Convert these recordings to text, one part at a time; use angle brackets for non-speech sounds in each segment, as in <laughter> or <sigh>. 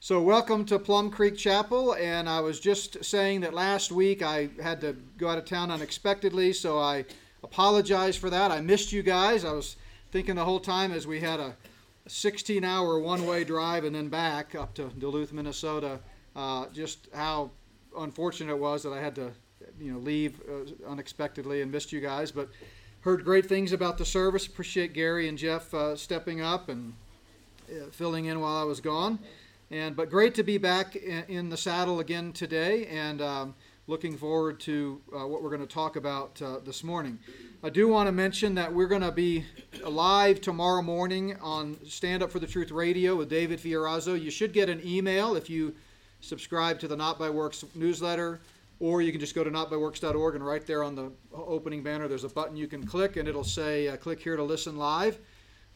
So, welcome to Plum Creek Chapel. And I was just saying that last week I had to go out of town unexpectedly, so I apologize for that. I missed you guys. I was thinking the whole time as we had a 16 hour one way drive and then back up to Duluth, Minnesota, uh, just how unfortunate it was that I had to you know leave uh, unexpectedly and missed you guys. But heard great things about the service. Appreciate Gary and Jeff uh, stepping up and uh, filling in while I was gone. And but great to be back in, the saddle again today, and um, looking forward to uh, what we're going to talk about uh, this morning. I do want to mention that we're going to be live tomorrow morning on Stand Up for the Truth Radio with David Fiorazo. You should get an email if you subscribe to the Not by Works newsletter, or you can just go to notbyworks.org and right there on the opening banner, there's a button you can click, and it'll say uh, "Click here to listen live."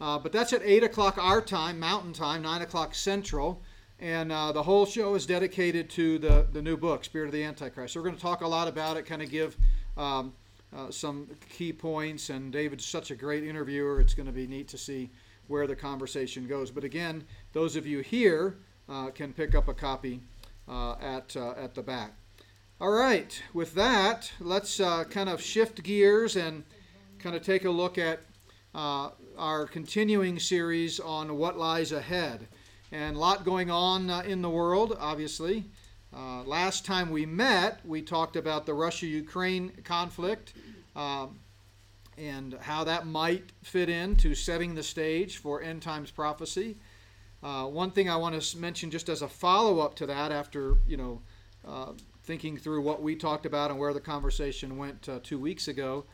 Uh, but that's at 8 o'clock our time, Mountain Time, 9 o'clock Central. And uh, the whole show is dedicated to the, the new book, Spirit of the Antichrist. So we're going to talk a lot about it, kind of give um, uh, some key points. And David's such a great interviewer. It's going to be neat to see where the conversation goes. But again, those of you here uh, can pick up a copy uh, at, uh, at the back. All right, with that, let's uh, kind of shift gears and kind of take a look at our continuing series on what lies ahead and a lot going on uh, in the world, obviously. Uh, last time we met, we talked about the Russia Ukraine conflict um, and how that might fit into setting the stage for end times prophecy. Uh, one thing I want to mention, just as a follow up to that, after you know uh, thinking through what we talked about and where the conversation went uh, two weeks ago,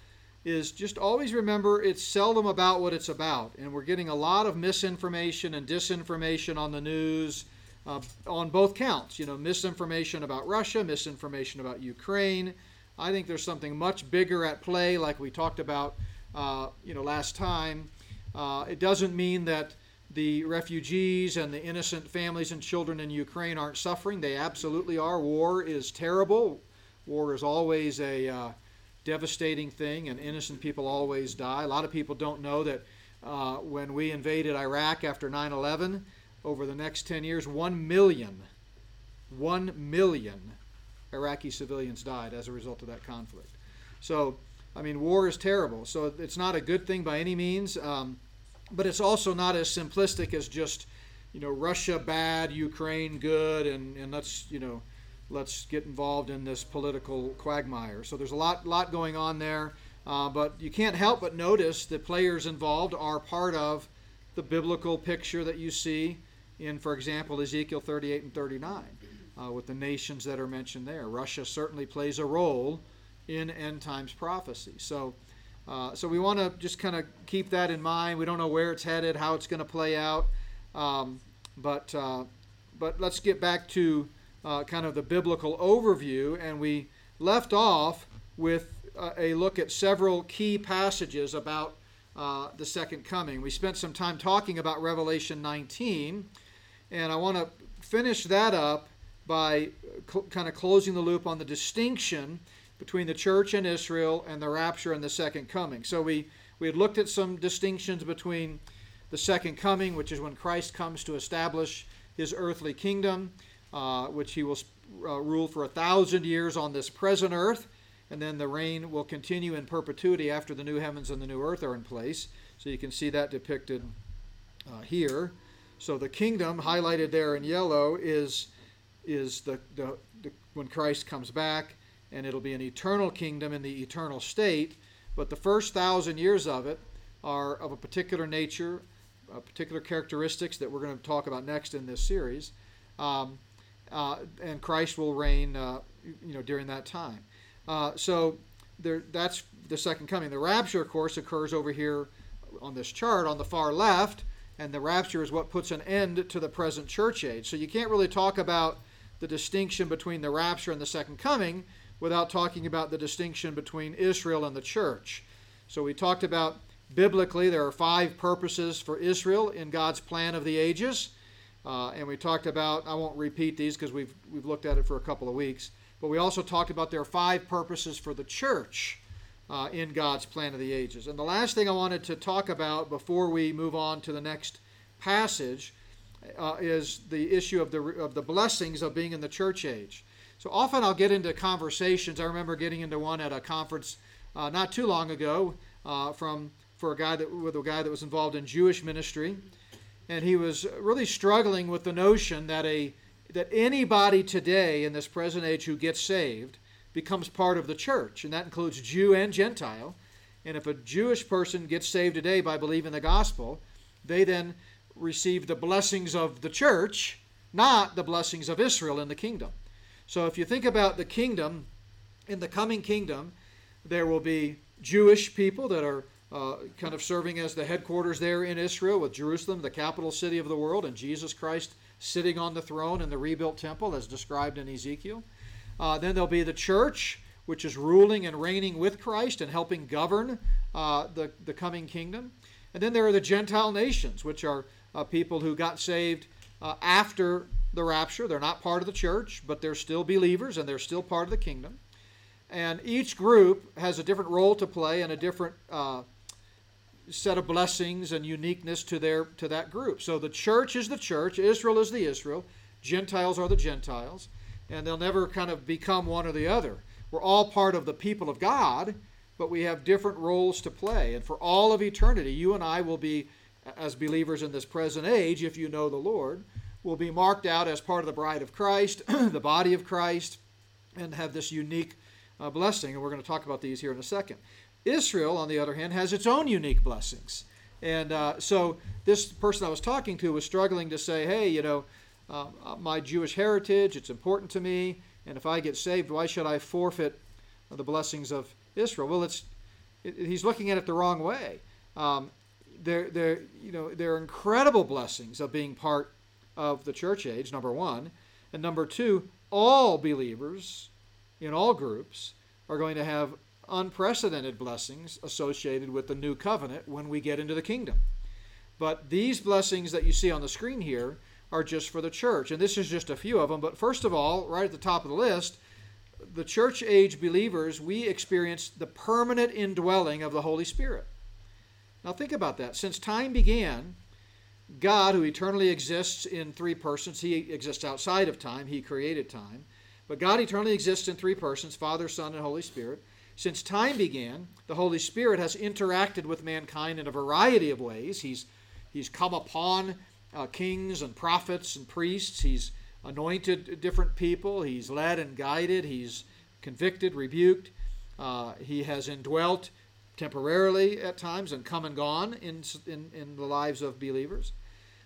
is just always remember it's seldom about what it's about. And we're getting a lot of misinformation and disinformation on the news uh, on both counts. You know, misinformation about Russia, misinformation about Ukraine. I think there's something much bigger at play, like we talked about, uh, you know, last time. Uh, it doesn't mean that the refugees and the innocent families and children in Ukraine aren't suffering. They absolutely are. War is terrible. War is always a uh, devastating thing, and innocent people always die. A lot of people don't know that uh, when we invaded Iraq after 9 11, over the next 10 years, 1 million, 1 million Iraqi civilians died as a result of that conflict. So, I mean, war is terrible. So it's not a good thing by any means, um, but it's also not as simplistic as just, you know, Russia bad, Ukraine good, and, and let's, you know, let's get involved in this political quagmire. So there's a lot, lot going on there, uh, but you can't help but notice the players involved are part of the biblical picture that you see in, for example, Ezekiel 38 and 39, uh, with the nations that are mentioned there. Russia certainly plays a role in end times prophecy. So. Uh, so we want to just kind of keep that in mind. We don't know where it's headed, how it's going to play out, um, but uh, but let's get back to uh, kind of the biblical overview, and we left off with uh, a look at several key passages about uh, the second coming. We spent some time talking about Revelation 19, and I want to finish that up by cl- kind of closing the loop on the distinction between the church and Israel and the rapture and the second coming. So we, we had looked at some distinctions between the second coming, which is when Christ comes to establish his earthly kingdom, uh, which he will uh, rule for a thousand years on this present earth, and then the reign will continue in perpetuity after the new heavens and the new earth are in place. So you can see that depicted uh, here. So the kingdom highlighted there in yellow is is the, the, the when Christ comes back, and it'll be an eternal kingdom in the eternal state. But the first thousand years of it are of a particular nature, uh, particular characteristics that we're going to talk about next in this series. Um, uh, and Christ will reign, uh, you know, during that time. Uh, so there, that's the second coming. The rapture, of course, occurs over here on this chart on the far left, and the rapture is what puts an end to the present church age. So you can't really talk about the distinction between the rapture and the second coming without talking about the distinction between Israel and the church. So we talked about biblically there are five purposes for Israel in God's plan of the ages. Uh, and we talked about, I won't repeat these because we've, we've looked at it for a couple of weeks, but we also talked about there are five purposes for the church uh, in God's plan of the ages. And the last thing I wanted to talk about before we move on to the next passage uh, is the issue of the of the blessings of being in the church age. So often I'll get into conversations. I remember getting into one at a conference uh, not too long ago uh, from for a guy that with a guy that was involved in Jewish ministry, and he was really struggling with the notion that a that anybody today in this present age who gets saved becomes part of the church, and that includes Jew and Gentile. And if a Jewish person gets saved today by believing the gospel, they then receive the blessings of the church, not the blessings of Israel in the kingdom. So if you think about the kingdom, in the coming kingdom, there will be Jewish people that are uh, kind of serving as the headquarters there in Israel, with Jerusalem, the capital city of the world, and Jesus Christ sitting on the throne in the rebuilt temple as described in Ezekiel. Uh, then there'll be the church, which is ruling and reigning with Christ and helping govern uh, the, the coming kingdom. And then there are the Gentile nations, which are uh, people who got saved uh, after the rapture. They're not part of the church, but they're still believers and they're still part of the kingdom. And each group has a different role to play and a different uh, set of blessings and uniqueness to their to that group. So the church is the church, Israel is the Israel, Gentiles are the Gentiles, and they'll never kind of become one or the other. We're all part of the people of God, but we have different roles to play. And for all of eternity, you and I will be as believers in this present age, if you know the Lord, will be marked out as part of the bride of Christ, <clears throat> the body of Christ, and have this unique uh, blessing. And we're going to talk about these here in a second. Israel, on the other hand, has its own unique blessings. And uh, so this person I was talking to was struggling to say, hey, you know, uh, my Jewish heritage, it's important to me, and if I get saved, why should I forfeit the blessings of Israel? Well, it's it, he's looking at it the wrong way. Um, there, there, you know, there are incredible blessings of being part of the church age. Number one, and number two, all believers in all groups are going to have unprecedented blessings associated with the new covenant when we get into the kingdom. But these blessings that you see on the screen here are just for the church. And this is just a few of them. But first of all, right at the top of the list, the church age believers, we experience the permanent indwelling of the Holy Spirit. Now think about that. Since time began, God, who eternally exists in three persons, he exists outside of time, he created time. But God eternally exists in three persons Father, Son, and Holy Spirit. Since time began, the Holy Spirit has interacted with mankind in a variety of ways. He's, he's come upon uh, kings and prophets and priests. He's anointed different people. He's led and guided. He's convicted, rebuked. Uh, he has indwelt temporarily at times and come and gone in, in, in the lives of believers.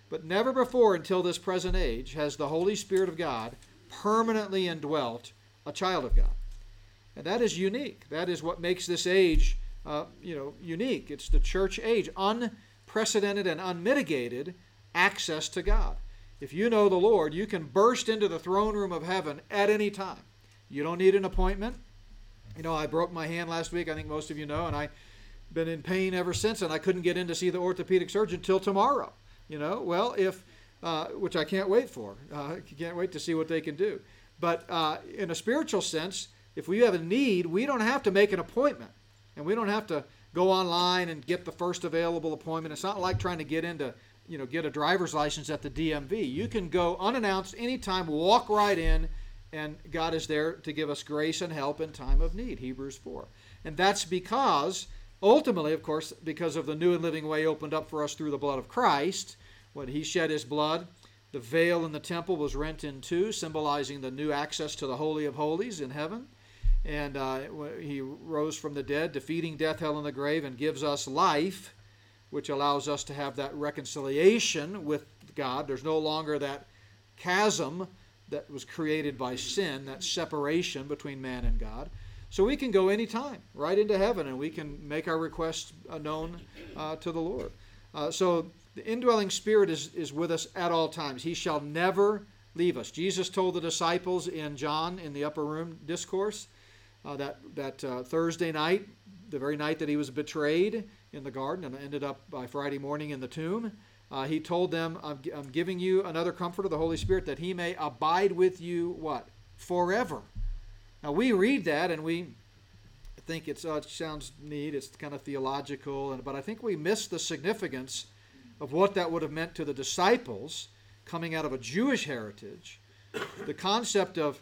But never before until this present age has the Holy Spirit of God permanently indwelt a child of God. And that is unique. That is what makes this age, uh, you know, unique. It's the church age, unprecedented and unmitigated access to God. If you know the Lord, you can burst into the throne room of heaven at any time. You don't need an appointment. You know, I broke my hand last week. I think most of you know, and I've been in pain ever since, and I couldn't get in to see the orthopedic surgeon till tomorrow. You know, well, if uh, which I can't wait for. Uh, can't wait to see what they can do. But uh, in a spiritual sense, if we have a need, we don't have to make an appointment. And we don't have to go online and get the first available appointment. It's not like trying to get into, you know, get a driver's license at the DMV. You can go unannounced anytime, walk right in, and God is there to give us grace and help in time of need. Hebrews 4. And that's because, ultimately, of course, because of the new and living way opened up for us through the blood of Christ, when He shed His blood, the veil in the temple was rent in two, symbolizing the new access to the Holy of Holies in heaven and uh, he rose from the dead, defeating death, hell, and the grave, and gives us life, which allows us to have that reconciliation with God. There's no longer that chasm that was created by sin, that separation between man and God. So we can go anytime, right into heaven, and we can make our requests uh, known uh, to the Lord. Uh, so the indwelling spirit is, is with us at all times. He shall never leave us. Jesus told the disciples in John in the upper room discourse uh, that, that uh, Thursday night, the very night that he was betrayed in the garden and ended up by Friday morning in the tomb. Uh, he told them, I'm, I'm giving you another comfort of the Holy Spirit that he may abide with you, what? Forever. Now we read that and we think uh, it sounds neat, it's kind of theological, and, but I think we miss the significance of what that would have meant to the disciples coming out of a Jewish heritage, the concept of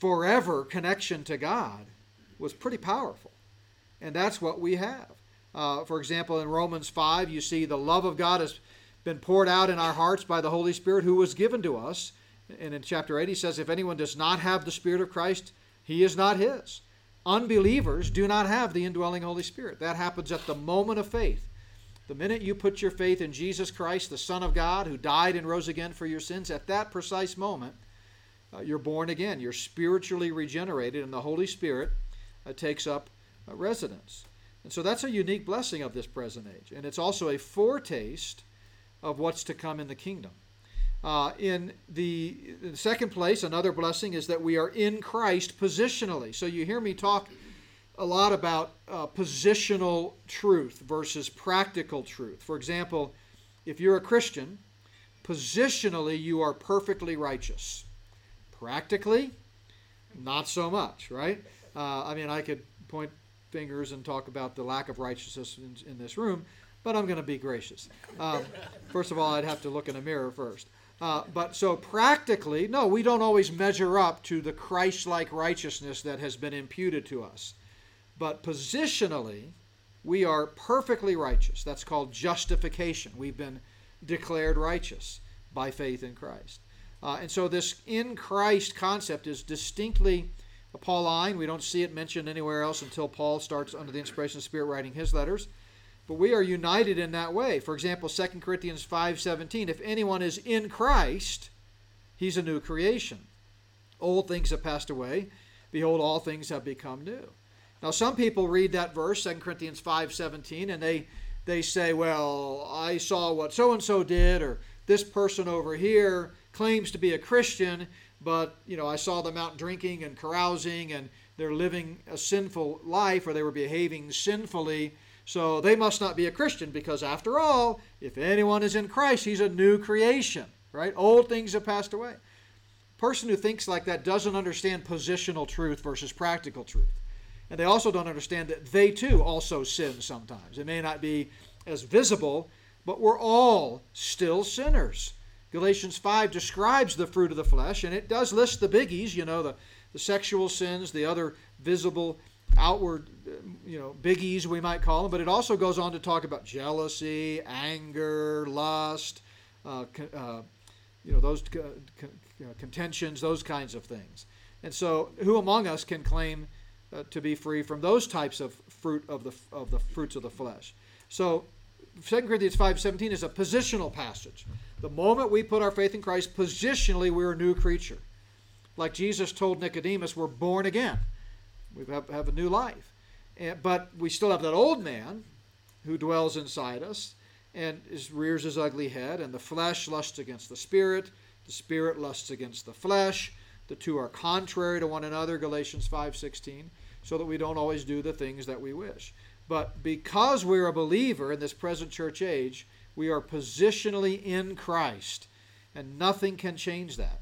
forever connection to God was pretty powerful. And that's what we have. Uh, for example, in Romans 5, you see the love of God has been poured out in our hearts by the Holy Spirit who was given to us. And in chapter 8, he says, If anyone does not have the Spirit of Christ, he is not his. Unbelievers do not have the indwelling Holy Spirit. That happens at the moment of faith. The minute you put your faith in Jesus Christ, the Son of God, who died and rose again for your sins, at that precise moment, uh, you're born again. You're spiritually regenerated, and the Holy Spirit uh, takes up uh, residence. And so that's a unique blessing of this present age. And it's also a foretaste of what's to come in the kingdom. Uh, in, the, in the second place, another blessing is that we are in Christ positionally. So you hear me talk a lot about uh, positional truth versus practical truth. For example, if you're a Christian, positionally you are perfectly righteous. Practically, not so much, right? Uh, I mean, I could point fingers and talk about the lack of righteousness in, in this room, but I'm going to be gracious. Um, first of all, I'd have to look in a mirror first. Uh, but so practically, no, we don't always measure up to the Christ like righteousness that has been imputed to us. But positionally, we are perfectly righteous. That's called justification. We've been declared righteous by faith in Christ. Uh, and so this in Christ concept is distinctly Pauline. We don't see it mentioned anywhere else until Paul starts under the inspiration of the Spirit writing his letters. But we are united in that way. For example, 2 Corinthians 5:17, if anyone is in Christ, he's a new creation. Old things have passed away, behold all things have become new. Now some people read that verse 2 Corinthians 5:17 and they they say, "Well, I saw what so and so did or this person over here claims to be a Christian, but you know, I saw them out drinking and carousing and they're living a sinful life or they were behaving sinfully." So they must not be a Christian because, after all, if anyone is in Christ, he's a new creation, right? Old things have passed away. Person who thinks like that doesn't understand positional truth versus practical truth. And they also don't understand that they too also sin sometimes. It may not be as visible, but we're all still sinners. Galatians 5 describes the fruit of the flesh, and it does list the biggies, you know, the, the sexual sins, the other visible outward, you know, biggies we might call them, but it also goes on to talk about jealousy, anger, lust, uh, uh, you know, those contentions, those kinds of things. And so, who among us can claim uh, to be free from those types of fruit of the of the fruits of the flesh? So, 2 Corinthians 5:17 is a positional passage. The moment we put our faith in Christ, positionally we're a new creature. Like Jesus told Nicodemus, we're born again. We have, have a new life. And, but we still have that old man who dwells inside us and is, rears his ugly head, and the flesh lusts against the spirit, the spirit lusts against the flesh. The two are contrary to one another, Galatians 5:16, so that we don't always do the things that we wish. But because we're a believer in this present church age, we are positionally in Christ, and nothing can change that.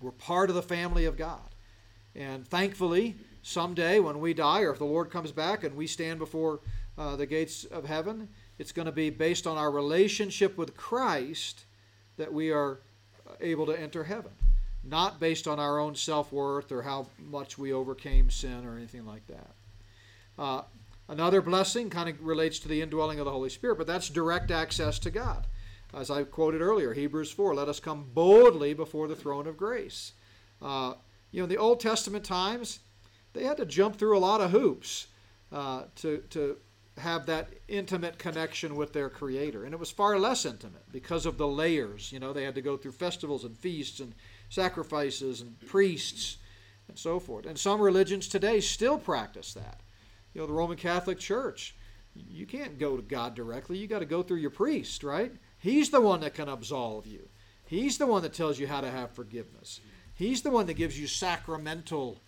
We're part of the family of God. And thankfully, someday when we die, or if the Lord comes back and we stand before uh, the gates of heaven, it's going to be based on our relationship with Christ that we are able to enter heaven, not based on our own self worth or how much we overcame sin or anything like that. Uh, another blessing kind of relates to the indwelling of the Holy Spirit, but that's direct access to God. As I quoted earlier, Hebrews 4 let us come boldly before the throne of grace. Uh, you know, in the Old Testament times, they had to jump through a lot of hoops uh, to, to have that intimate connection with their creator and it was far less intimate because of the layers you know they had to go through festivals and feasts and sacrifices and priests and so forth and some religions today still practice that you know the roman catholic church you can't go to god directly you got to go through your priest right he's the one that can absolve you he's the one that tells you how to have forgiveness he's the one that gives you sacramental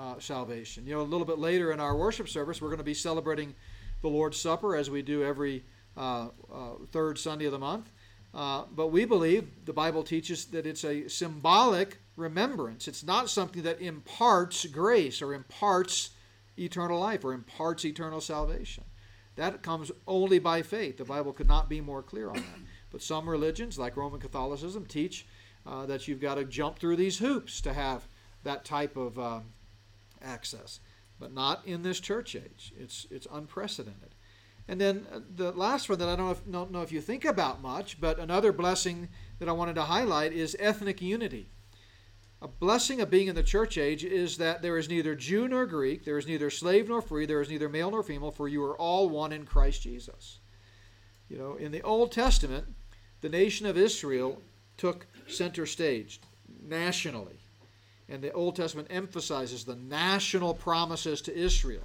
uh, salvation. You know, a little bit later in our worship service, we're going to be celebrating the Lord's Supper as we do every uh, uh, third Sunday of the month. Uh, but we believe the Bible teaches that it's a symbolic remembrance. It's not something that imparts grace or imparts eternal life or imparts eternal salvation. That comes only by faith. The Bible could not be more clear on that. But some religions, like Roman Catholicism, teach uh, that you've got to jump through these hoops to have that type of uh, access. But not in this church age. It's, it's unprecedented. And then uh, the last one that I don't if, don't know if you think about much, but another blessing that I wanted to highlight is ethnic unity. A blessing of being in the church age is that there is neither Jew nor Greek, there is neither slave nor free, there is neither male nor female, for you are all one in Christ Jesus. You know, in the Old Testament, the nation of Israel took center stage nationally. And the Old Testament emphasizes the national promises to Israel.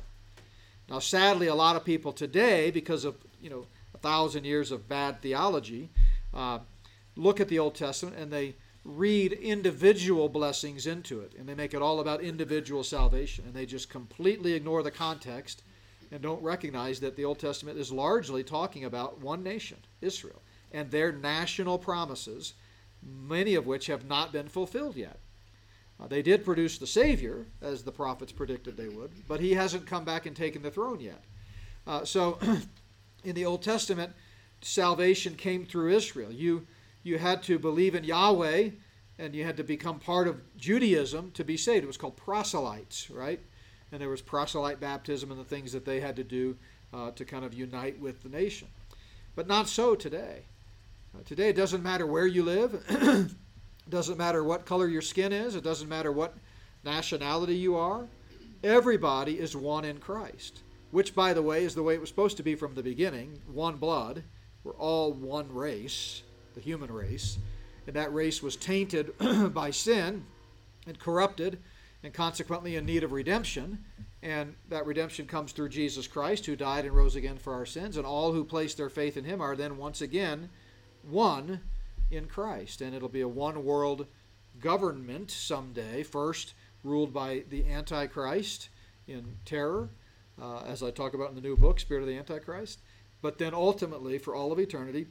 Now, sadly, a lot of people today, because of you know a thousand years of bad theology, uh, look at the Old Testament and they read individual blessings into it, and they make it all about individual salvation, and they just completely ignore the context and don't recognize that the Old Testament is largely talking about one nation, Israel, and their national promises, many of which have not been fulfilled yet. Uh, they did produce the Savior, as the prophets predicted they would, but he hasn't come back and taken the throne yet. Uh, so, <clears throat> in the Old Testament, salvation came through Israel. You you had to believe in Yahweh and you had to become part of Judaism to be saved. It was called proselytes, right? And there was proselyte baptism and the things that they had to do uh, to kind of unite with the nation. But not so today. Uh, today, it doesn't matter where you live, it <clears throat> doesn't matter what color your skin is, it doesn't matter what nationality you are. Everybody is one in Christ, which, by the way, is the way it was supposed to be from the beginning one blood. We're all one race the human race. And that race was tainted <clears throat> by sin and corrupted and consequently in need of redemption. And that redemption comes through Jesus Christ, who died and rose again for our sins. And all who place their faith in him are then once again one in Christ. And it'll be a one world government someday, first ruled by the Antichrist in terror, uh, as I talk about in the new book, Spirit of the Antichrist. But then ultimately, for all of eternity,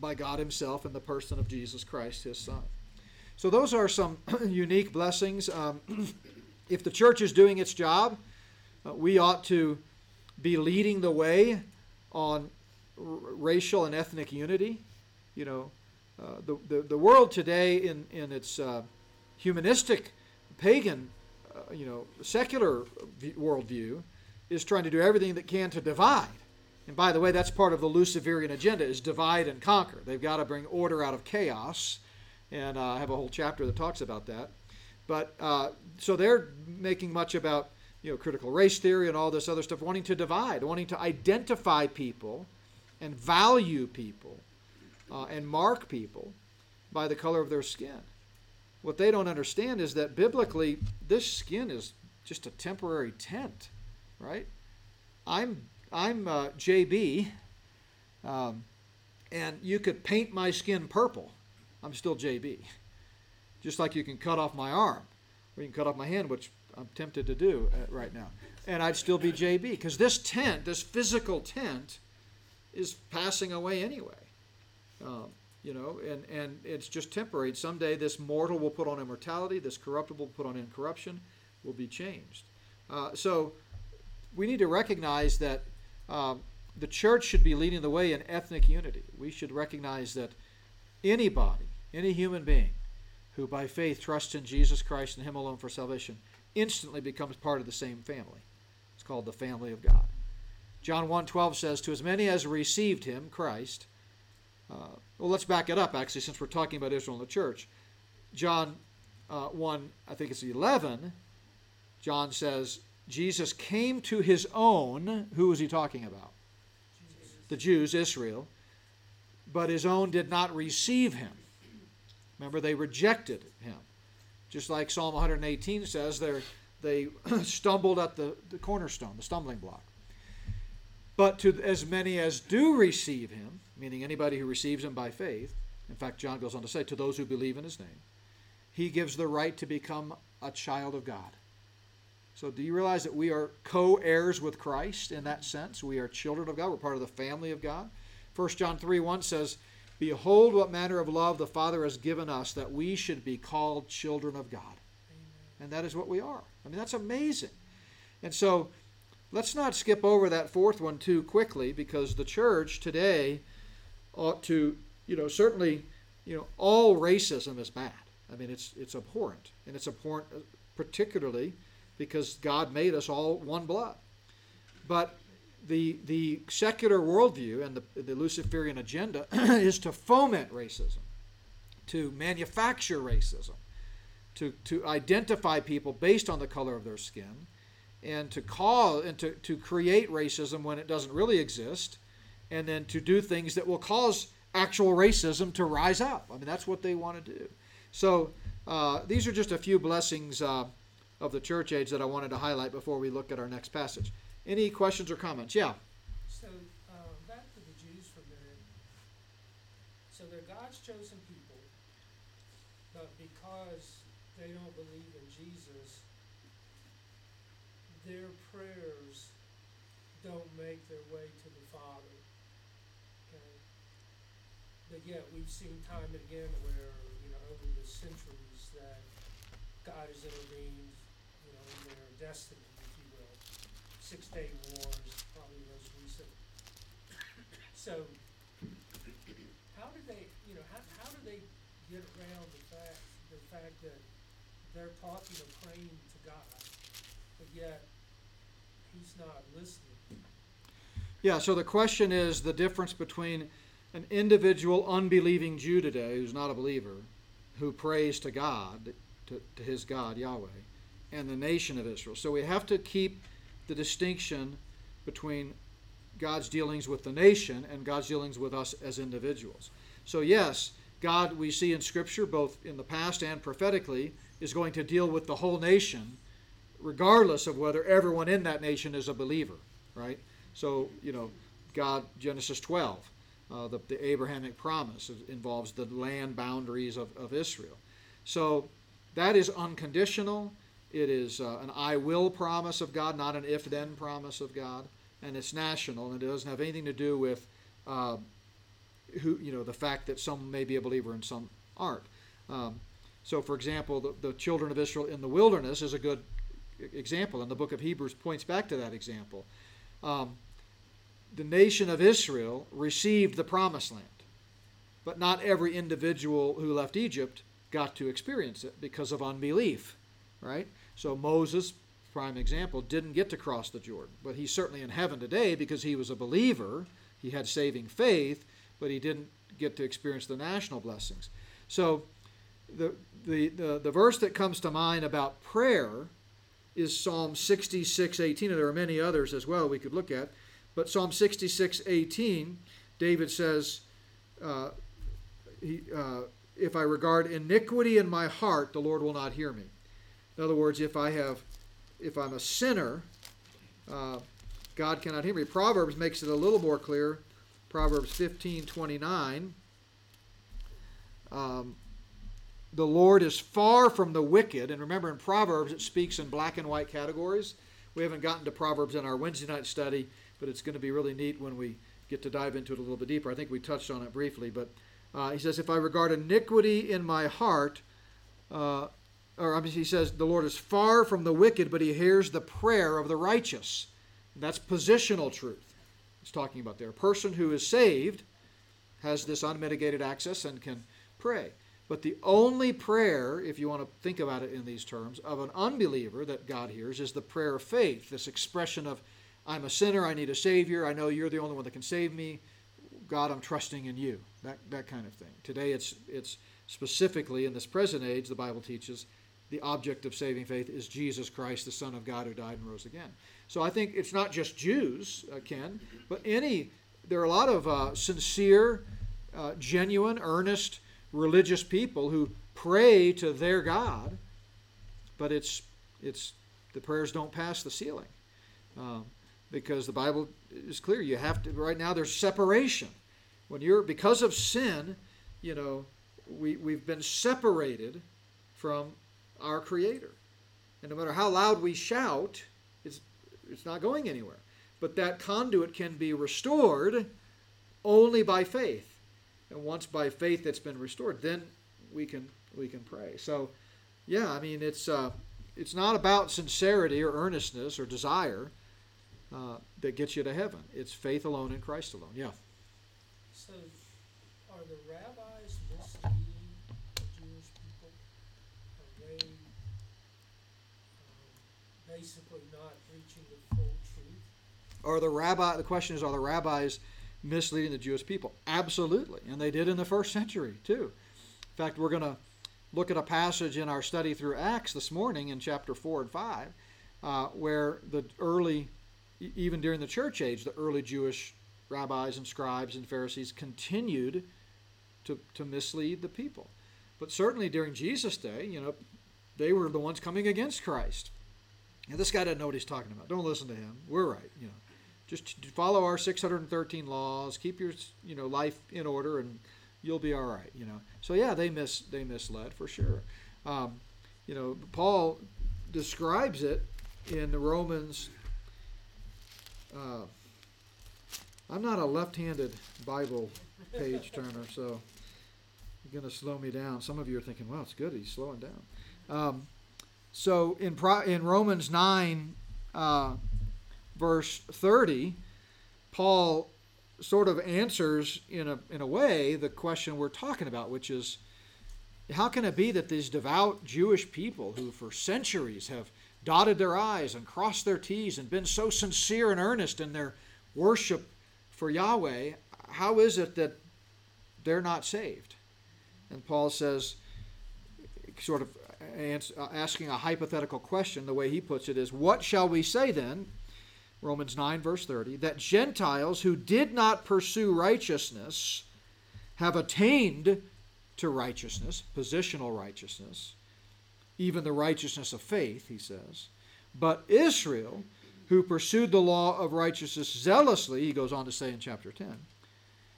by God Himself in the person of Jesus Christ, His Son. So, those are some <clears throat> unique blessings. Um, <clears throat> if the church is doing its job, uh, we ought to be leading the way on r- racial and ethnic unity. You know, uh, the, the, the world today, in, in its uh, humanistic, pagan, uh, you know, secular worldview, is trying to do everything that can to divide. And by the way, that's part of the Luciferian agenda is divide and conquer. They've got to bring order out of chaos. And uh, I have a whole chapter that talks about that. But uh, so they're making much about you know critical race theory and all this other stuff, wanting to divide, wanting to identify people and value people uh, and mark people by the color of their skin. What they don't understand is that biblically, this skin is just a temporary tent, right? I'm I'm uh, JB, um, and you could paint my skin purple. I'm still JB. Just like you can cut off my arm, or you can cut off my hand, which I'm tempted to do uh, right now, and I'd still be JB because this tent, this physical tent, is passing away anyway. Um, you know, and, and it's just temporary. Someday this mortal will put on immortality, this corruptible put on incorruption, will be changed. Uh, so we need to recognize that um, the church should be leading the way in ethnic unity. We should recognize that anybody, any human being, who by faith trusts in Jesus Christ and Him alone for salvation, instantly becomes part of the same family. It's called the family of God. John 1.12 says, To as many as received Him, Christ, uh, well, let's back it up, actually, since we're talking about Israel and the church. John uh, 1, I think it's 11, John says, Jesus came to his own. Who was he talking about? Jesus. The Jews, Israel. But his own did not receive him. Remember, they rejected him. Just like Psalm 118 says, they <clears throat> stumbled at the, the cornerstone, the stumbling block. But to as many as do receive him, meaning anybody who receives him by faith, in fact, John goes on to say, to those who believe in his name, he gives the right to become a child of God. So, do you realize that we are co heirs with Christ in that sense? We are children of God. We're part of the family of God. 1 John 3 1 says, Behold, what manner of love the Father has given us that we should be called children of God. Amen. And that is what we are. I mean, that's amazing. And so, let's not skip over that fourth one too quickly because the church today ought to you know, certainly, you know, all racism is bad. I mean, it's it's abhorrent, and it's abhorrent uh, particularly because God made us all one blood. But the the secular worldview and the, the Luciferian agenda <clears throat> is to foment racism, to manufacture racism, to to identify people based on the color of their skin, and to call and to, to create racism when it doesn't really exist, and then to do things that will cause actual racism to rise up. I mean, that's what they want to do. So uh, these are just a few blessings uh, of the church age that I wanted to highlight before we look at our next passage. Any questions or comments? Yeah. So uh, back to the Jews for a minute. So they're God's chosen people, but because they don't believe in Jesus, their prayers don't make their way to the Father. Okay? But yet we've seen time and again where, you know, over the centuries that God has intervened, you know, in their destiny, if you will. Six Day Wars, probably the most recent. So, how do they, you know, how, how do they get around the fact, the fact that they're talking or praying to God, but yet He's not listening? Yeah, so the question is the difference between an individual unbelieving Jew today who's not a believer, who prays to God, to, to his God, Yahweh, and the nation of Israel. So we have to keep the distinction between God's dealings with the nation and God's dealings with us as individuals. So, yes, God, we see in Scripture, both in the past and prophetically, is going to deal with the whole nation, regardless of whether everyone in that nation is a believer, right? So, you know, God, Genesis 12, uh, the, the Abrahamic promise involves the land boundaries of, of Israel. So, that is unconditional. It is uh, an I will promise of God, not an if then promise of God. And it's national, and it doesn't have anything to do with uh, who, you know, the fact that some may be a believer and some aren't. Um, so, for example, the, the children of Israel in the wilderness is a good example, and the book of Hebrews points back to that example. Um, the nation of Israel received the promised land, but not every individual who left Egypt got to experience it because of unbelief, right? So Moses, prime example, didn't get to cross the Jordan, but he's certainly in heaven today because he was a believer. He had saving faith, but he didn't get to experience the national blessings. So the, the, the, the verse that comes to mind about prayer is Psalm 66, 18, and there are many others as well we could look at. But Psalm 66, 18, David says, uh, he, uh, if I regard iniquity in my heart, the Lord will not hear me. In other words, if I have, if I'm a sinner, uh, God cannot hear me. Proverbs makes it a little more clear. Proverbs 15, 29. Um, the Lord is far from the wicked. And remember, in Proverbs, it speaks in black and white categories. We haven't gotten to Proverbs in our Wednesday night study, but it's going to be really neat when we get to dive into it a little bit deeper. I think we touched on it briefly, but uh, he says, If I regard iniquity in my heart, uh, or he says, the Lord is far from the wicked, but he hears the prayer of the righteous. That's positional truth. He's talking about there. A person who is saved has this unmitigated access and can pray. But the only prayer, if you want to think about it in these terms, of an unbeliever that God hears is the prayer of faith, this expression of, I'm a sinner, I need a Savior, I know you're the only one that can save me. God, I'm trusting in you. That, that kind of thing. Today, it's, it's specifically in this present age, the Bible teaches, the object of saving faith is Jesus Christ, the Son of God who died and rose again. So I think it's not just Jews, uh, Ken, but any, there are a lot of uh, sincere, uh, genuine, earnest, religious people who pray to their God, but it's, it's, the prayers don't pass the ceiling. Um, because the Bible is clear. You have to, right now, there's separation. When you're, because of sin, you know, we, we've been separated from our Creator. And no matter how loud we shout, it's, it's not going anywhere. But that conduit can be restored only by faith. And once by faith that's been restored, then we can we can pray. So, yeah, I mean it's uh, it's not about sincerity or earnestness or desire uh, that gets you to heaven. It's faith alone in Christ alone. Yeah. So, are the rabbis basically not preaching the full truth? Are the rabbi? The question is, are the rabbis misleading the Jewish people? Absolutely, and they did in the first century too. In fact, we're going to look at a passage in our study through Acts this morning in chapter four and five, uh, where the early, even during the church age, the early Jewish rabbis and scribes and Pharisees continued to, to mislead the people. But certainly during Jesus' day, you know, they were the ones coming against Christ. And this guy doesn't know what he's talking about. Don't listen to him. We're right, you know. Just follow our 613 laws, keep your, you know, life in order, and you'll be all right, you know. So yeah, they mis they misled for sure. Um, you know, Paul describes it in the Romans. Uh, I'm not a left-handed Bible page turner, so you're going to slow me down. Some of you are thinking, "Well, it's good he's slowing down." Um, so in in Romans nine, uh, verse thirty, Paul sort of answers in a in a way the question we're talking about, which is how can it be that these devout Jewish people who for centuries have dotted their I's and crossed their T's and been so sincere and earnest in their worship for Yahweh, how is it that they're not saved? And Paul says, sort of Uh, asking a hypothetical question, the way he puts it is, What shall we say then? Romans 9, verse 30, that Gentiles who did not pursue righteousness have attained to righteousness, positional righteousness, even the righteousness of faith, he says. But Israel, who pursued the law of righteousness zealously, he goes on to say in chapter 10,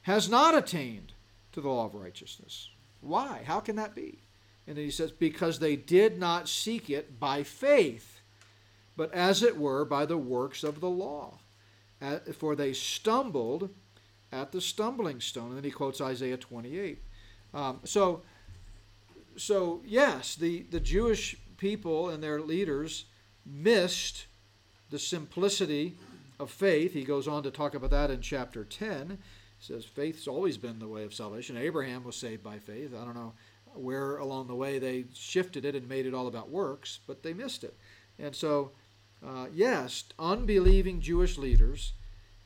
has not attained to the law of righteousness. Why? How can that be? And he says, because they did not seek it by faith but as it were by the works of the law. For they stumbled at the stumbling stone. And then he quotes Isaiah 28. Um, so, so yes, the, the Jewish people and their leaders missed the simplicity of faith. He goes on to talk about that in chapter 10. He says faith's always been the way of salvation. Abraham was saved by faith. I don't know where along the way they shifted it and made it all about works, but they missed it. And so uh, yes, unbelieving Jewish leaders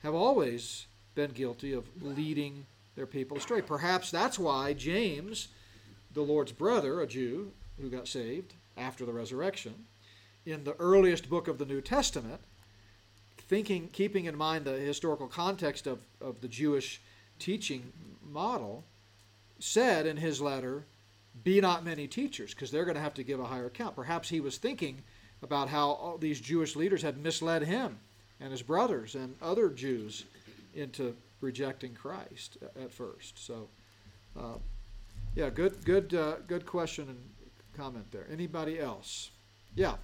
have always been guilty of leading their people astray. Perhaps that's why James, the Lord's brother, a Jew who got saved after the resurrection, in the earliest book of the New Testament, thinking, keeping in mind the historical context of, of the Jewish teaching model, said in his letter, Be not many teachers, because they're going to have to give a higher account. Perhaps he was thinking about how these Jewish leaders had misled him and his brothers and other Jews into rejecting Christ at first. So, uh, yeah, good, good, uh, good question and comment there. Anybody else? Yeah.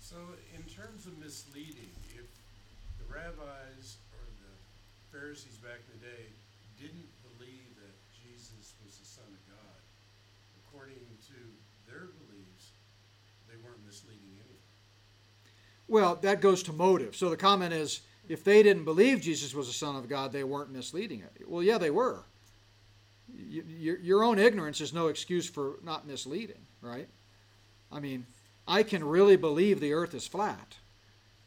So, in terms of misleading, if the rabbis or the Pharisees back in the day didn't believe that Jesus was the Son of God, according to their beliefs, they weren't misleading well, that goes to motive. So the comment is if they didn't believe Jesus was the Son of God, they weren't misleading it. Well, yeah, they were. Your, own ignorance is no excuse for not misleading, right? I mean, I can really believe the earth is flat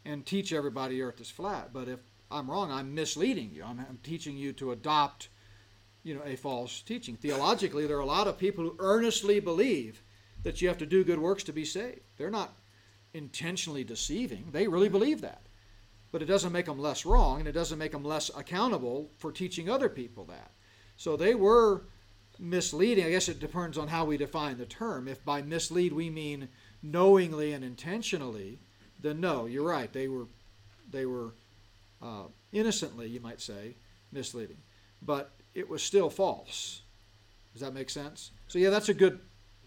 and teach everybody the earth is flat, but if I'm wrong, I'm misleading you. I'm teaching you to adopt, you know, a false teaching. Theologically, there are a lot of people who earnestly believe that you have to do good works to be saved. They're not intentionally deceiving. They really believe that. But it doesn't make them less wrong, and it doesn't make them less accountable for teaching other people that. So they were misleading. I guess it depends on how we define the term. If by mislead we mean knowingly and intentionally, then no, you're right. They were, they were uh, innocently, you might say, misleading. But it was still false. Does that make sense? So yeah, that's a good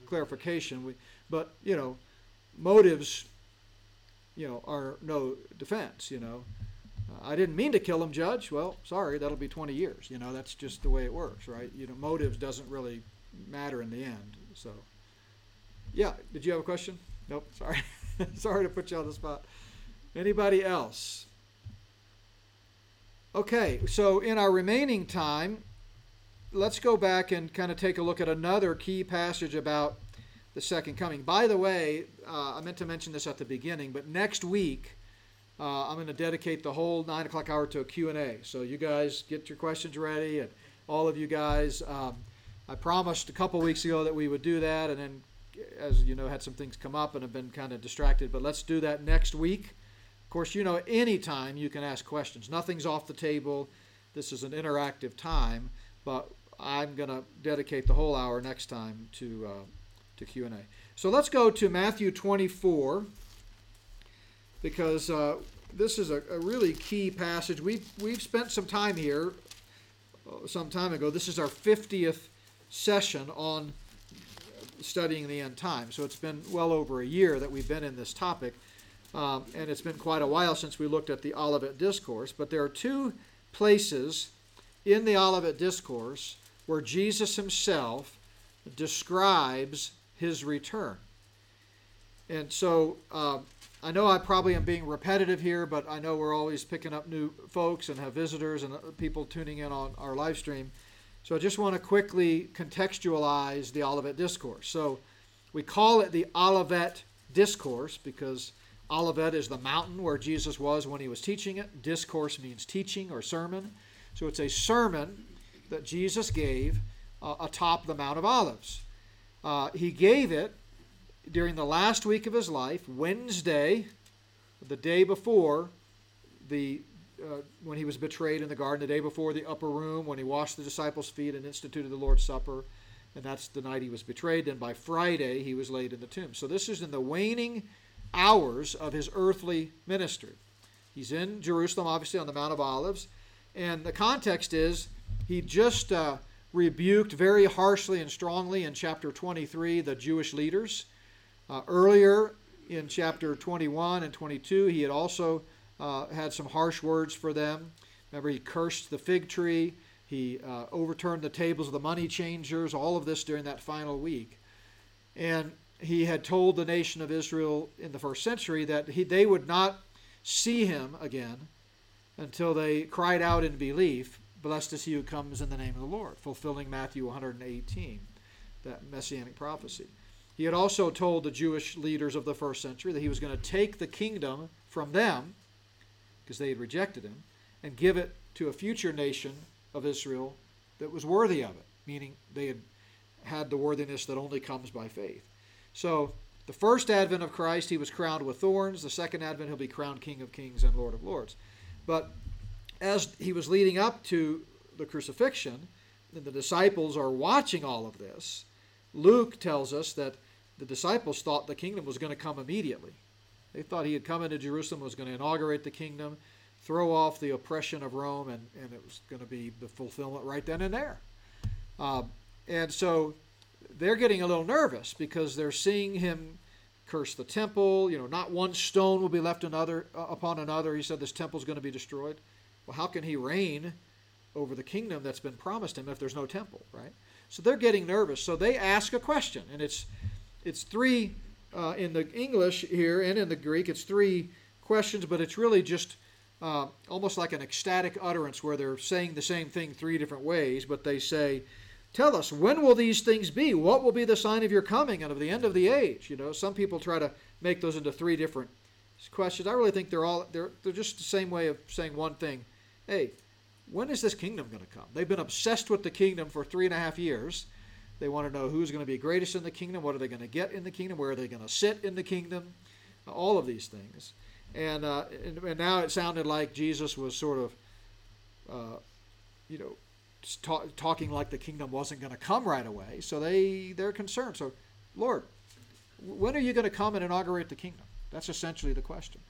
clarification. We, but you know, motives you know, are no defense, you know. Uh, I didn't mean to kill him, Judge. Well, sorry, that'll be 20 years. You know, that's just the way it works, right? You know, motives doesn't really matter in the end. So, yeah, did you have a question? Nope, <laughs> sorry. sorry to put you on the spot. Anybody else? Okay, so in our remaining time, let's go back and kind of take a look at another key passage about the second coming. By the way, uh, I meant to mention this at the beginning, but next week uh, I'm going to dedicate the whole nine o'clock hour to a Q&A. So you guys get your questions ready, and all of you guys. Um, I promised a couple weeks ago that we would do that, and then, as you know, had some things come up and have been kind of distracted. But let's do that next week. Of course, you know, anytime you can ask questions. Nothing's off the table. This is an interactive time, but I'm going to dedicate the whole hour next time to uh, to Q and A. So let's go to Matthew 24 because uh, this is a, a, really key passage. We've we've spent some time here uh, some time ago. This is our 50th session on studying the end time. So it's been well over a year that we've been in this topic. Um, and it's been quite a while since we looked at the Olivet Discourse. But there are two places in the Olivet Discourse where Jesus himself describes his return. And so uh, I know I probably am being repetitive here, but I know we're always picking up new folks and have visitors and people tuning in on our live stream. So I just want to quickly contextualize the Olivet Discourse. So we call it the Olivet Discourse because Olivet is the mountain where Jesus was when he was teaching it. Discourse means teaching or sermon. So it's a sermon that Jesus gave uh, atop the Mount of Olives. Uh, he gave it during the last week of his life, Wednesday, the day before the uh, when he was betrayed in the garden, the day before the upper room, when he washed the disciples' feet and instituted the Lord's Supper, and that's the night he was betrayed. Then by Friday, he was laid in the tomb. So this is in the waning hours of his earthly ministry. He's in Jerusalem, obviously, on the Mount of Olives. And the context is he just uh, rebuked very harshly and strongly in chapter 23 the Jewish leaders. Uh, earlier in chapter 21 and 22, he had also uh, had some harsh words for them. Remember, he cursed the fig tree, he uh, overturned the tables of the money changers, all of this during that final week. And he had told the nation of Israel in the first century that he, they would not see him again until they cried out in belief, Blessed is he who comes in the name of the Lord, fulfilling Matthew 118, that messianic prophecy. He had also told the Jewish leaders of the first century that he was going to take the kingdom from them, because they had rejected him, and give it to a future nation of Israel that was worthy of it, meaning they had had the worthiness that only comes by faith. So, the first advent of Christ, he was crowned with thorns. The second advent, he'll be crowned King of Kings and Lord of Lords. But as he was leading up to the crucifixion, and the disciples are watching all of this, Luke tells us that the disciples thought the kingdom was going to come immediately. They thought he had come into Jerusalem, was going to inaugurate the kingdom, throw off the oppression of Rome, and, and it was going to be the fulfillment right then and there. Uh, and so they're getting a little nervous because they're seeing him curse the temple. You know, not one stone will be left another uh, upon another. He said this temple is going to be destroyed. Well, how can he reign over the kingdom that's been promised him if there's no temple, right? So they're getting nervous. So they ask a question, and it's it's three uh, in the English here and in the Greek. It's three questions, but it's really just uh, almost like an ecstatic utterance where they're saying the same thing three different ways, but they say, Tell us, when will these things be? What will be the sign of your coming and of the end of the age? You know, some people try to make those into three different questions. I really think they're all they're they're just the same way of saying one thing. Hey, when is this kingdom going to come? They've been obsessed with the kingdom for three and a half years. They want to know who's going to be greatest in the kingdom, what are they going to get in the kingdom, where are they going to sit in the kingdom, all of these things. And, uh, and, and, now it sounded like Jesus was sort of, uh, you know, talk, talking like the kingdom wasn't going to come right away. So they they're concerned. So, Lord, when are you going to come and inaugurate the kingdom? That's essentially the question.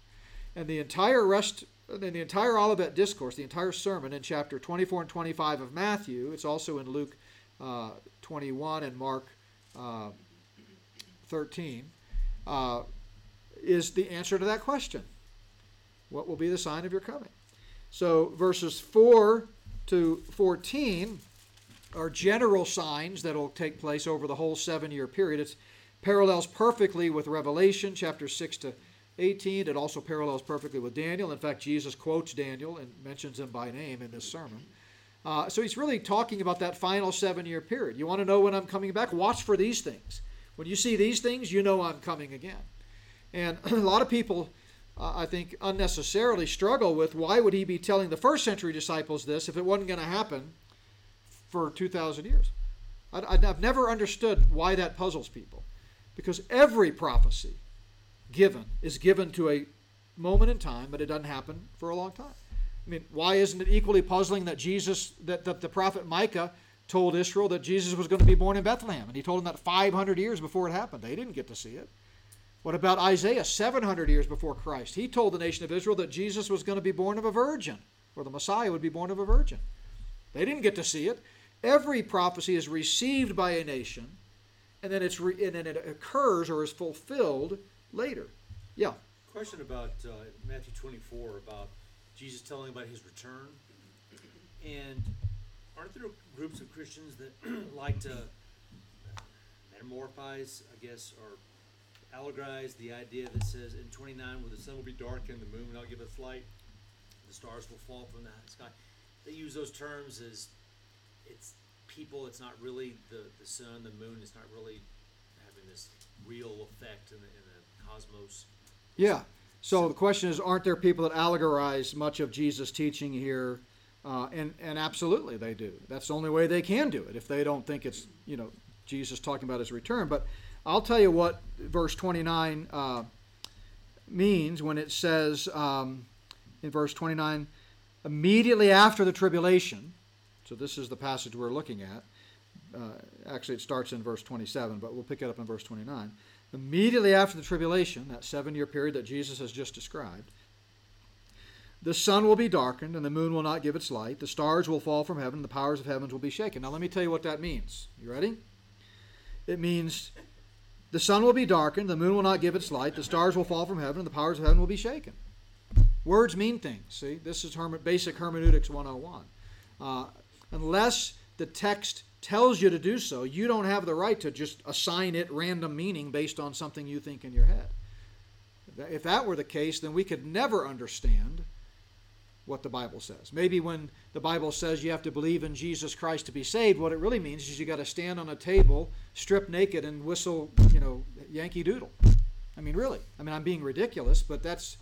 And the entire rest, in the entire Olivet discourse, the entire sermon in chapter 24 and 25 of Matthew, it's also in Luke uh, 21 and Mark uh, 13, uh, is the answer to that question. What will be the sign of your coming? So verses 4 to 14 are general signs that will take place over the whole seven year period. It parallels perfectly with Revelation chapter 6 to 18. It also parallels perfectly with Daniel. In fact, Jesus quotes Daniel and mentions him by name in this sermon. Uh, so he's really talking about that final seven year period. You want to know when I'm coming back? Watch for these things. When you see these things, you know I'm coming again. And <clears throat> a lot of people, uh, I think, unnecessarily struggle with why would he be telling the first century disciples this if it wasn't going to happen for 2,000 years? I, have never understood why that puzzles people. Because every prophecy given is given to a moment in time, but it doesn't happen for a long time. I mean, why isn't it equally puzzling that Jesus, that, that the prophet Micah told Israel that Jesus was going to be born in Bethlehem? And he told them that 500 years before it happened. They didn't get to see it. What about Isaiah, 700 years before Christ? He told the nation of Israel that Jesus was going to be born of a virgin, or the Messiah would be born of a virgin. They didn't get to see it. Every prophecy is received by a nation, and then, it's re- and then it occurs or is fulfilled later. Yeah. Question about uh, Matthew 24 about Jesus telling about his return. And aren't there groups of Christians that <clears throat> like to metamorphize, I guess, or allegorize the idea that says in 29, where the sun will be dark and the moon will not give its light, the stars will fall from the sky. They use those terms as it's people, it's not really the, the sun, the moon, it's not really having this real effect in the, in the cosmos. Yeah. So the question is, aren't there people that allegorize much of Jesus' teaching here? Uh, and and absolutely they do. That's the only way they can do it if they don't think it's you know Jesus talking about his return. But I'll tell you what verse 29 uh, means when it says um, in verse 29, immediately after the tribulation. So this is the passage we're looking at. Uh, actually, it starts in verse 27, but we'll pick it up in verse 29 immediately after the tribulation, that seven year period that Jesus has just described, the sun will be darkened and the moon will not give its light. The stars will fall from heaven and the powers of heavens will be shaken. Now, let me tell you what that means. You ready? It means the sun will be darkened, the moon will not give its light, the stars will fall from heaven, and the powers of heaven will be shaken. Words mean things. See, this is basic hermeneutics 101. Uh, unless the text tells you to do so, you don't have the right to just assign it random meaning based on something you think in your head. If that were the case, then we could never understand what the Bible says. Maybe when the Bible says you have to believe in Jesus Christ to be saved, what it really means is you got to stand on a table, strip naked, and whistle, you know, Yankee Doodle. I mean, really. I mean, I'm being ridiculous, but that's.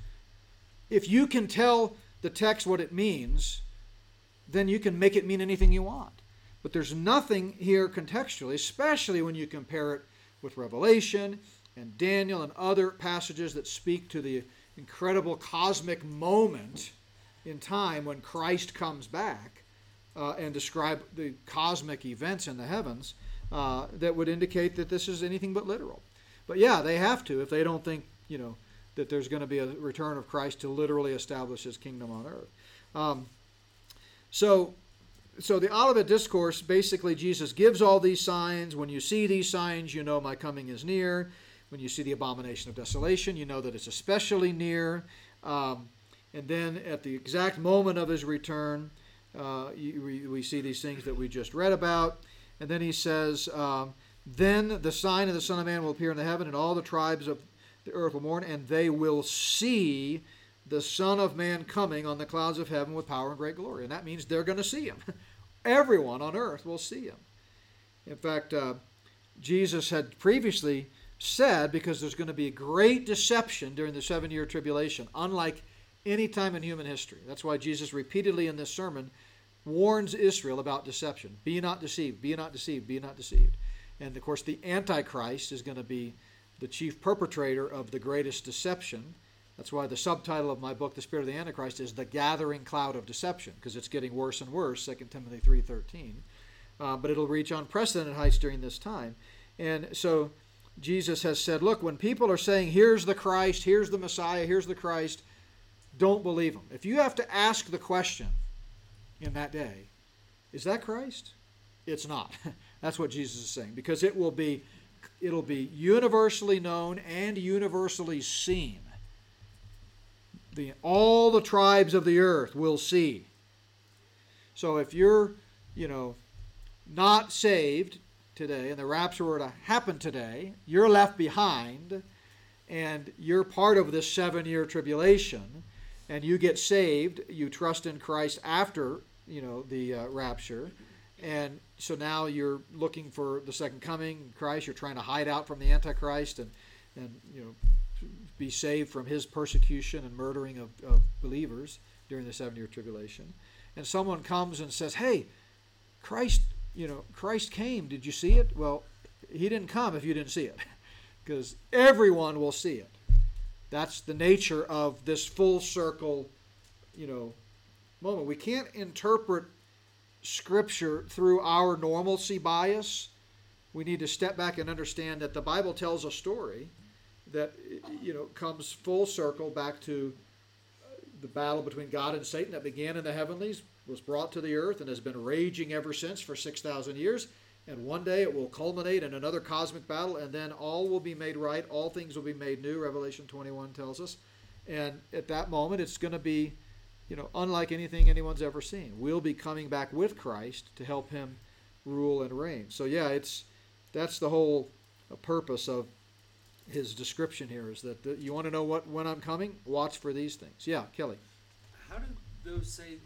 If you can tell the text what it means, then you can make it mean anything you want. But there's nothing here contextually, especially when you compare it with Revelation and Daniel and other passages that speak to the incredible cosmic moment in time when Christ comes back uh, and describe the cosmic events in the heavens uh, that would indicate that this is anything but literal. But yeah, they have to if they don't think, you know, that there's going to be a return of Christ to literally establish his kingdom on earth. Um, so so the Olivet Discourse basically Jesus gives all these signs. When you see these signs, you know my coming is near. When you see the abomination of desolation, you know that it's especially near. Um, and then at the exact moment of his return, uh, we, we, see these things that we just read about. And then he says, um, Then the sign of the Son of Man will appear in the heaven, and all the tribes of the earth will mourn, and they will see the Son of Man coming on the clouds of heaven with power and great glory. And that means they're going to see him. <laughs> Everyone on earth will see him. In fact, uh, Jesus had previously said, because there's going to be a great deception during the seven year tribulation, unlike any time in human history. That's why Jesus repeatedly in this sermon warns Israel about deception. Be not deceived, be not deceived, be not deceived. And of course, the Antichrist is going to be the chief perpetrator of the greatest deception that's why the subtitle of my book, The Spirit of the Antichrist, is The Gathering Cloud of Deception, because it's getting worse and worse, 2 Timothy 3.13. Uh, but it'll reach unprecedented heights during this time. And so Jesus has said, look, when people are saying, here's the Christ, here's the Messiah, here's the Christ, don't believe them. If you have to ask the question in that day, is that Christ? It's not. <laughs> That's what Jesus is saying, because it will be it'll be universally known and universally seen the, all the tribes of the earth will see. So if you're, you know, not saved today and the rapture were to happen today, you're left behind and you're part of this seven year tribulation and you get saved, you trust in Christ after you know, the uh, rapture. And so now you're looking for the second coming, Christ. You're trying to hide out from the Antichrist and, and you know, be saved from his persecution and murdering of, of believers during the seven year tribulation. And someone comes and says, Hey, Christ, you know, Christ came. Did you see it? Well, he didn't come if you didn't see it, <laughs> because everyone will see it. That's the nature of this full circle, you know, moment. We can't interpret Scripture through our normalcy bias. We need to step back and understand that the Bible tells a story that you know comes full circle back to the battle between God and Satan that began in the heavenlies, was brought to the earth, and has been raging ever since for six thousand years. And one day it will culminate in another cosmic battle, and then all will be made right. All things will be made new. Revelation twenty-one tells us. And at that moment, it's going to be you know, unlike anything anyone's ever seen. We'll be coming back with Christ to help him rule and reign. So yeah, it's that's the whole uh, purpose of his description here is that the, you want to know what when I'm coming, watch for these things. Yeah, Kelly. How do those say?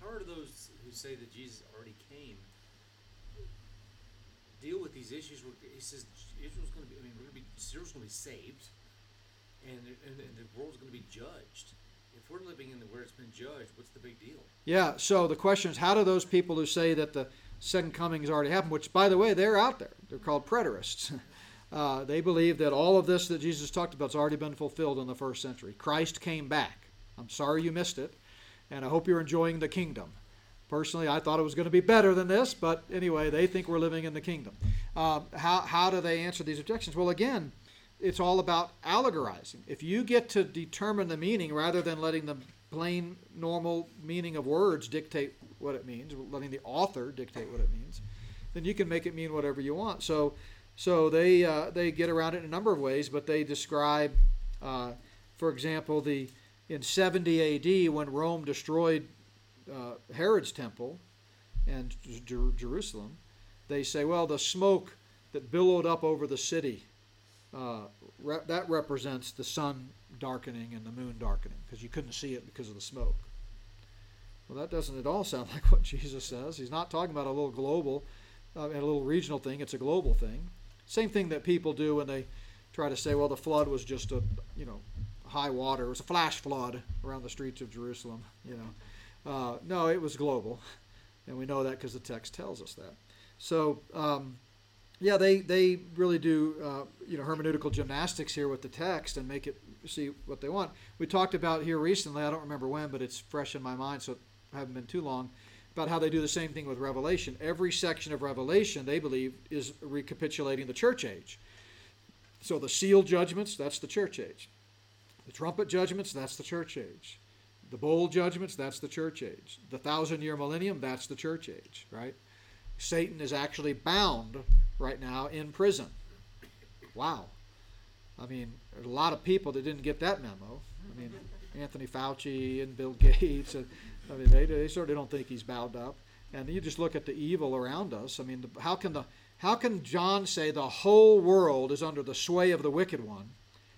How are those who say that Jesus already came deal with these issues? Where he says Israel's going to be. I mean, we're going to be. Israel's going to be saved, and and, and the world's going to be judged. If we're living in the where it's been judged, what's the big deal? Yeah. So the question is, how do those people who say that the second coming has already happened, which by the way they're out there, they're called preterists. <laughs> Uh, they believe that all of this that Jesus talked about has already been fulfilled in the first century. Christ came back. I'm sorry you missed it, and I hope you're enjoying the kingdom. Personally, I thought it was going to be better than this, but anyway, they think we're living in the kingdom. Um, how, how do they answer these objections? Well, again, it's all about allegorizing. If you get to determine the meaning rather than letting the plain, normal meaning of words dictate what it means, letting the author dictate what it means, then you can make it mean whatever you want. So, so they uh, they get around it in a number of ways, but they describe, uh, for example, the in 70 A.D. when Rome destroyed uh, Herod's temple and Jer- Jerusalem, they say, well, the smoke that billowed up over the city, uh, re- that represents the sun darkening and the moon darkening because you couldn't see it because of the smoke. Well, that doesn't at all sound <laughs> like what Jesus says. He's not talking about a little global uh, a little regional thing. It's a global thing. Same thing that people do when they try to say, well, the flood was just a, you know, high water. It was a flash flood around the streets of Jerusalem. You know, uh, no, it was global, and we know that because the text tells us that. So, um, yeah, they they really do, uh, you know, hermeneutical gymnastics here with the text and make it see what they want. We talked about here recently. I don't remember when, but it's fresh in my mind, so it haven't been too long about how they do the same thing with Revelation. Every section of Revelation, they believe, is recapitulating the church age. So the seal judgments, that's the church age. The trumpet judgments, that's the church age. The bowl judgments, that's the church age. The thousand year millennium, that's the church age, right? Satan is actually bound right now in prison. Wow. I mean, there's a lot of people that didn't get that memo. I mean, Anthony Fauci and Bill Gates and I mean, they, they certainly don't think he's bound up. And you just look at the evil around us. I mean, how can the how can John say the whole world is under the sway of the wicked one,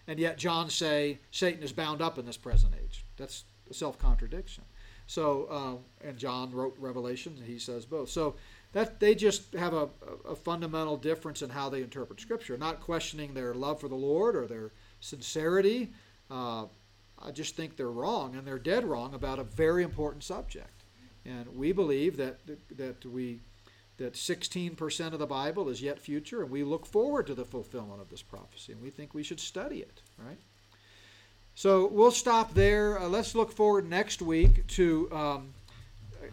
and yet John say Satan is bound up in this present age? That's a self contradiction. So, uh, and John wrote Revelation, and he says both. So that they just have a, a fundamental difference in how they interpret Scripture, not questioning their love for the Lord or their sincerity. Uh, I just think they're wrong, and they're dead wrong about a very important subject. And we believe that that we that 16% of the Bible is yet future, and we look forward to the fulfillment of this prophecy, and we think we should study it, right? So we'll stop there. Uh, let's look forward next week to um,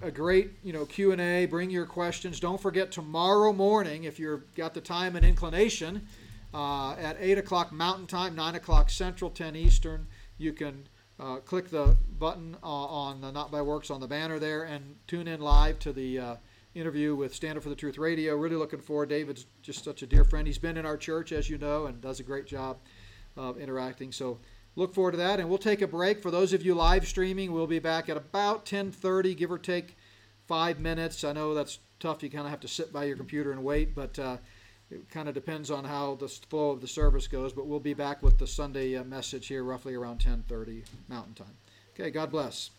a great, you know, Q and A. Bring your questions. Don't forget tomorrow morning, if you've got the time and inclination, uh, at eight o'clock Mountain Time, nine o'clock Central, ten Eastern you can uh, click the button uh, on the Not by Works on the banner there and tune in live to the uh, interview with Stand for the Truth Radio. Really looking forward. David's just such a dear friend. He's been in our church, as you know, and does a great job of interacting. So look forward to that. And we'll take a break. For those of you live streaming, we'll be back at about 10:30, give or take five minutes. I know that's tough. You kind of have to sit by your computer and wait, but uh, it kind of depends on how the flow of the service goes, but we'll be back with the Sunday uh, message here roughly around 10:30 Mountain Time. Okay, God bless.